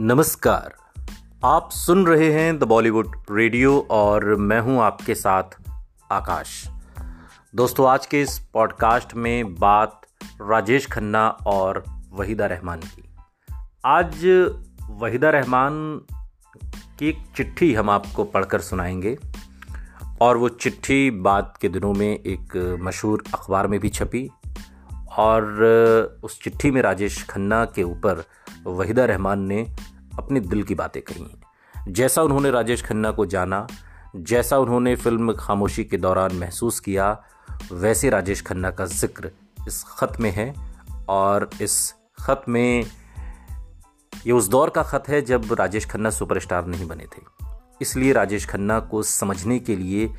नमस्कार। आप सुन रहे हैं द बॉलीवुड रेडियो और मैं हूँ आपके साथ आकाश। दोस्तों, आज के इस पॉडकास्ट में बात राजेश खन्ना और वहीदा रहमान की। आज वहीदा रहमान की एक चिट्ठी हम आपको पढ़कर सुनाएँगे और वो चिट्ठी बाद के दिनों में एक मशहूर अखबार में भी छपी और उस चिट्ठी में राजेश खन्ना के ऊपर वहीदा रहमान ने अपने दिल की बातें कही जैसा उन्होंने राजेश खन्ना को जाना, जैसा उन्होंने फ़िल्म खामोशी के दौरान महसूस किया, वैसे राजेश खन्ना का ज़िक्र इस ख़त में है और इस ख़त में, ये उस दौर का ख़त है जब राजेश खन्ना सुपरस्टार नहीं बने थे। इसलिए राजेश खन्ना को समझने के लिए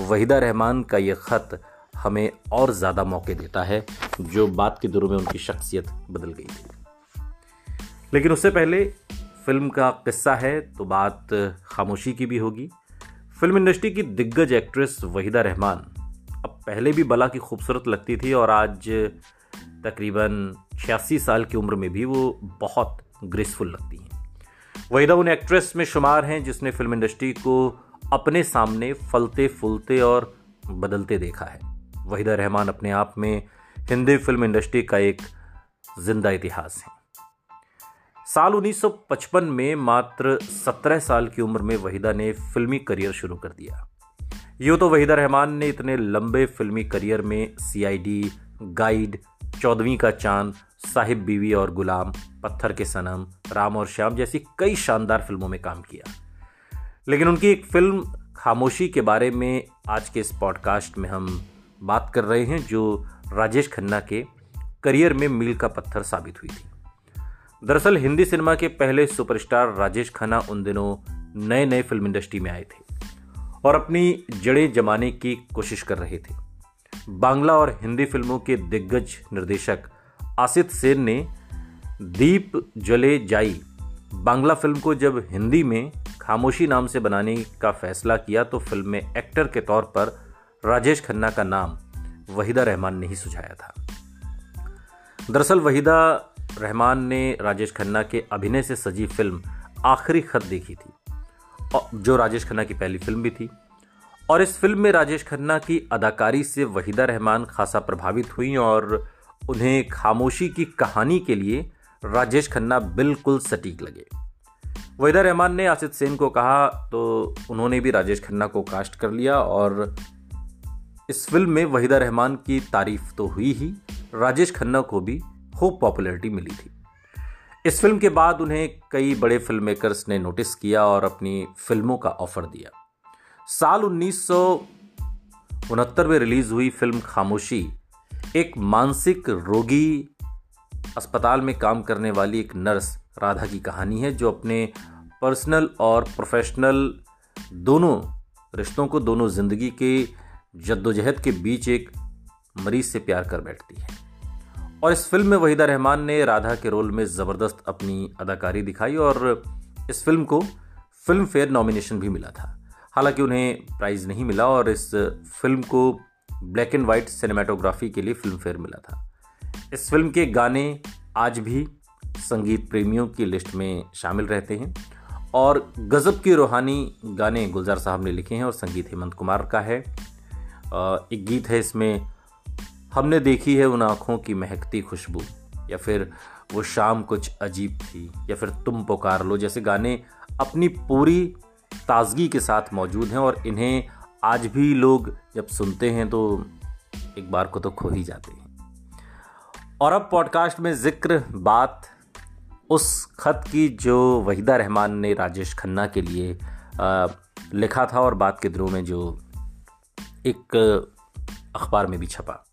वहीदा रहमान का ये ख़त हमें और ज़्यादा मौके देता है, जो बात के दौरों में उनकी शख्सियत बदल गई थी। लेकिन उससे पहले फ़िल्म का किस्सा है तो बात खामोशी की भी होगी। फ़िल्म इंडस्ट्री की दिग्गज एक्ट्रेस वहीदा रहमान। अब पहले भी बला की खूबसूरत लगती थी और आज तकरीबन छियासी साल की उम्र में भी वो बहुत ग्रेसफुल लगती हैं। वहीदा उन एक्ट्रेस में शुमार हैं जिसने फ़िल्म इंडस्ट्री को अपने सामने फलते फूलते और बदलते देखा है। वहीदा रहमान अपने आप में हिंदी फ़िल्म इंडस्ट्री का एक ज़िंदा इतिहास है। साल 1955 में मात्र 17 साल की उम्र में वहीदा ने फिल्मी करियर शुरू कर दिया। यूँ तो वहीदा रहमान ने इतने लंबे फिल्मी करियर में सीआईडी, गाइड चौदहवीं का चाँद साहिब बीवी और गुलाम पत्थर के सनम राम और श्याम जैसी कई शानदार फ़िल्मों में काम किया। लेकिन उनकी एक फ़िल्म खामोशी के बारे में आज के इस पॉडकास्ट में हम बात कर रहे हैं जो राजेश खन्ना के करियर में मील का पत्थर साबित हुई थी। दरअसल, हिंदी सिनेमा के पहले सुपरस्टार राजेश खन्ना उन दिनों नए नए फ़िल्म इंडस्ट्री में आए थे और अपनी जड़ें जमाने की कोशिश कर रहे थे। बांग्ला और हिंदी फ़िल्मों के दिग्गज निर्देशक आसित सेन ने दीप जले जाई बांग्ला फ़िल्म को जब हिंदी में खामोशी नाम से बनाने का फैसला किया तो फ़िल्म में एक्टर के तौर पर राजेश खन्ना का नाम वहीदा रहमान ने ही सुझाया था। दरअसल, वहीदा रहमान ने राजेश खन्ना के अभिनय से सजी फ़िल्म आखिरी खत देखी थी जो राजेश खन्ना की पहली फ़िल्म भी थी। और इस फ़िल्म में राजेश खन्ना की अदाकारी से वहीदा रहमान खासा प्रभावित हुई और उन्हें खामोशी की कहानी के लिए राजेश खन्ना बिल्कुल सटीक लगे। वहीदा रहमान ने आसित सेन को कहा तो उन्होंने भी राजेश खन्ना को कास्ट कर लिया और इस फ़िल्म में वहीदा रहमान की तारीफ़ तो हुई ही। राजेश खन्ना को भी खूब पॉपुलैरिटी मिली थी। इस फ़िल्म के बाद उन्हें कई बड़े फ़िल्म मेकर्स ने नोटिस किया और अपनी फ़िल्मों का ऑफ़र दिया। साल उन्नीस सौ उनहत्तर में रिलीज़ हुई फ़िल्म खामोशी एक मानसिक रोगी अस्पताल में काम करने वाली एक नर्स राधा की कहानी है, जो अपने पर्सनल और प्रोफेशनल दोनों रिश्तों को, दोनों ज़िंदगी के जद्दोजहद के बीच एक मरीज़ से प्यार कर बैठती है। और इस फ़िल्म में वहीदा रहमान ने राधा के रोल में ज़बरदस्त अपनी अदाकारी दिखाई और इस फ़िल्म को फ़िल्म फेयर नॉमिनेशन भी मिला था। हालाँकि उन्हें प्राइज़ नहीं मिला और इस फ़िल्म को ब्लैक एंड वाइट सिनेमाटोग्राफी के लिए फ़िल्म फेयर मिला था। इस फ़िल्म के गाने आज भी संगीत प्रेमियों की लिस्ट में शामिल रहते हैं और गज़ब के रूहानी गाने गुलजार साहब ने लिखे हैं और संगीत हेमंत कुमार का है। एक गीत है इसमें हमने देखी है उन आँखों की महकती खुशबू, या फिर वो शाम कुछ अजीब थी, या फिर तुम पुकार लो, जैसे गाने अपनी पूरी ताजगी के साथ मौजूद हैं और इन्हें आज भी लोग जब सुनते हैं तो एक बार को तो खो ही जाते हैं। और अब पॉडकास्ट में ज़िक्र, बात उस खत की जो वहीदा रहमान ने राजेश खन्ना के लिए लिखा था और बात के दिनों में जो एक अखबार में भी छपा।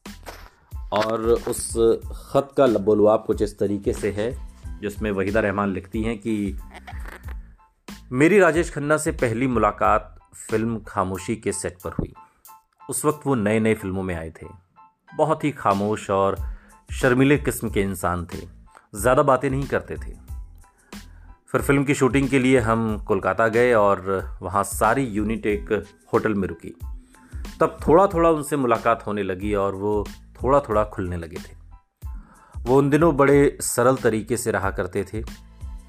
और उस ख़त का लबोलवाब कुछ इस तरीके से है, जिसमें वहीदा रहमान लिखती हैं कि, मेरी राजेश खन्ना से पहली मुलाकात फ़िल्म खामोशी के सेट पर हुई। उस वक्त वो नए नए फ़िल्मों में आए थे। बहुत ही खामोश और शर्मिले किस्म के इंसान थे। ज़्यादा बातें नहीं करते थे। फिर फ़िल्म की शूटिंग के लिए हम कोलकाता गए और वहाँ सारी यूनिट एक होटल में रुकी। तब थोड़ा थोड़ा उनसे मुलाकात होने लगी और वो थोड़ा थोड़ा खुलने लगे थे। वो उन दिनों बड़े सरल तरीके से रहा करते थे।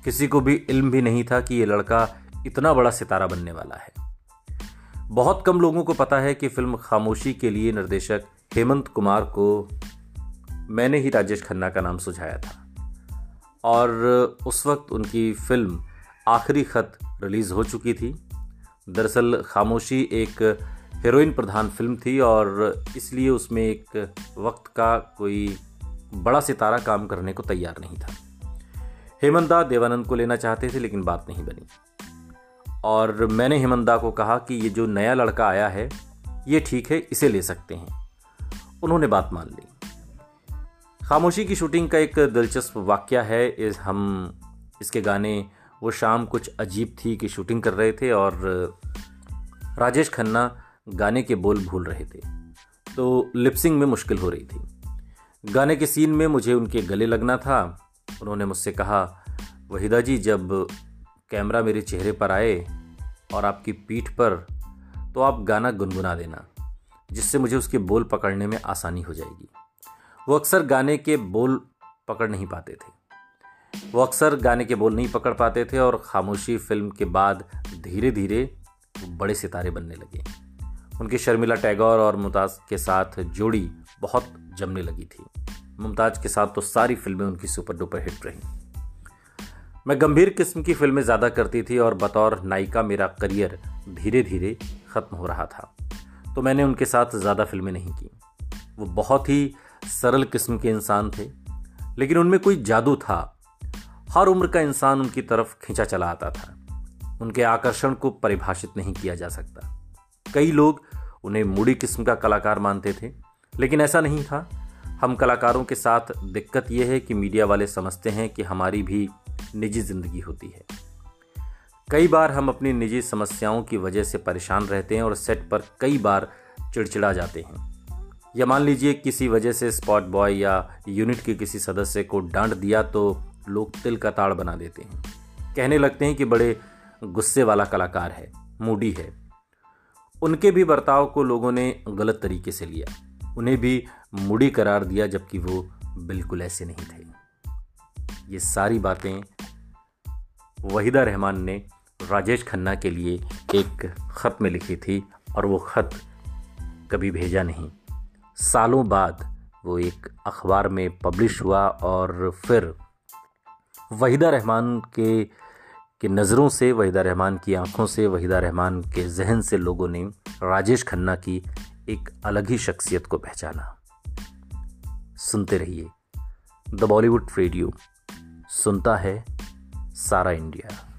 किसी को भी इल्म भी नहीं था कि ये लड़का इतना बड़ा सितारा बनने वाला है। बहुत कम लोगों को पता है कि फ़िल्म खामोशी के लिए निर्देशक हेमंत कुमार को मैंने ही राजेश खन्ना का नाम सुझाया था। और उस वक्त उनकी फ़िल्म आखिरी खत रिलीज़ हो चुकी थी। दरअसल खामोशी एक हीरोइन प्रधान फ़िल्म थी और इसलिए उसमें एक वक्त का कोई बड़ा सितारा काम करने को तैयार नहीं था। हेमंता देवानंद को लेना चाहते थे, लेकिन बात नहीं बनी। और मैंने हेमंता को कहा कि ये जो नया लड़का आया है, ये ठीक है, इसे ले सकते हैं। उन्होंने बात मान ली। खामोशी की शूटिंग का एक दिलचस्प वाक्य है। इस हम, इसके गाने, वो शाम कुछ अजीब थी कि शूटिंग कर रहे थे और राजेश खन्ना गाने के बोल भूल रहे थे। तो लिपसिंग में मुश्किल हो रही थी। गाने के सीन में मुझे उनके गले लगना था। उन्होंने मुझसे कहा, वहीदा जी, जब कैमरा मेरे चेहरे पर आए और आपकी पीठ पर तो आप गाना गुनगुना देना, जिससे मुझे उसके बोल पकड़ने में आसानी हो जाएगी। वो अक्सर गाने के बोल पकड़ नहीं पाते थे। वो अक्सर गाने के बोल नहीं पकड़ पाते थे और खामोशी फ़िल्म के बाद धीरे धीरे बड़े सितारे बनने लगे। उनकी शर्मिला टैगोर और मुमताज़ के साथ जोड़ी बहुत जमने लगी थी। मुमताज़ के साथ तो सारी फ़िल्में उनकी सुपर डुपर हिट रहीं। मैं गंभीर किस्म की फ़िल्में ज़्यादा करती थी और बतौर नायिका मेरा करियर धीरे धीरे ख़त्म हो रहा था। तो मैंने उनके साथ ज़्यादा फ़िल्में नहीं की। वो बहुत ही सरल किस्म के इंसान थे, लेकिन उनमें कोई जादू था। हर उम्र का इंसान उनकी तरफ़ खींचा चला आता था। उनके आकर्षण को परिभाषित नहीं किया जा सकता। कई लोग उन्हें मूडी किस्म का कलाकार मानते थे, लेकिन ऐसा नहीं था। हम कलाकारों के साथ दिक्कत यह है कि मीडिया वाले समझते हैं कि हमारी भी निजी ज़िंदगी होती है। कई बार हम अपनी निजी समस्याओं की वजह से परेशान रहते हैं और सेट पर कई बार चिड़चिड़ा जाते हैं। या मान लीजिए किसी वजह से स्पॉट बॉय या यूनिट के किसी सदस्य को डांट दिया तो लोग तिल का ताड़ बना देते हैं। कहने लगते हैं कि बड़े गुस्से वाला कलाकार है, मूडी है। उनके भी बर्ताव को लोगों ने गलत तरीके से लिया। उन्हें भी मुड़ी करार दिया, जबकि वो बिल्कुल ऐसे नहीं थे। ये सारी बातें वहीदा रहमान ने राजेश खन्ना के लिए एक ख़त में लिखी थी, और वो ख़त कभी भेजा नहीं। सालों बाद वो एक अखबार में पब्लिश हुआ, और फिर वहीदा रहमान के के नज़रों से वहीदा रहमान की आँखों से वहीदा रहमान के जहन से लोगों ने राजेश खन्ना की एक अलग ही शख्सियत को पहचाना। सुनते रहिए द बॉलीवुड रेडियो। सुनता है सारा इंडिया।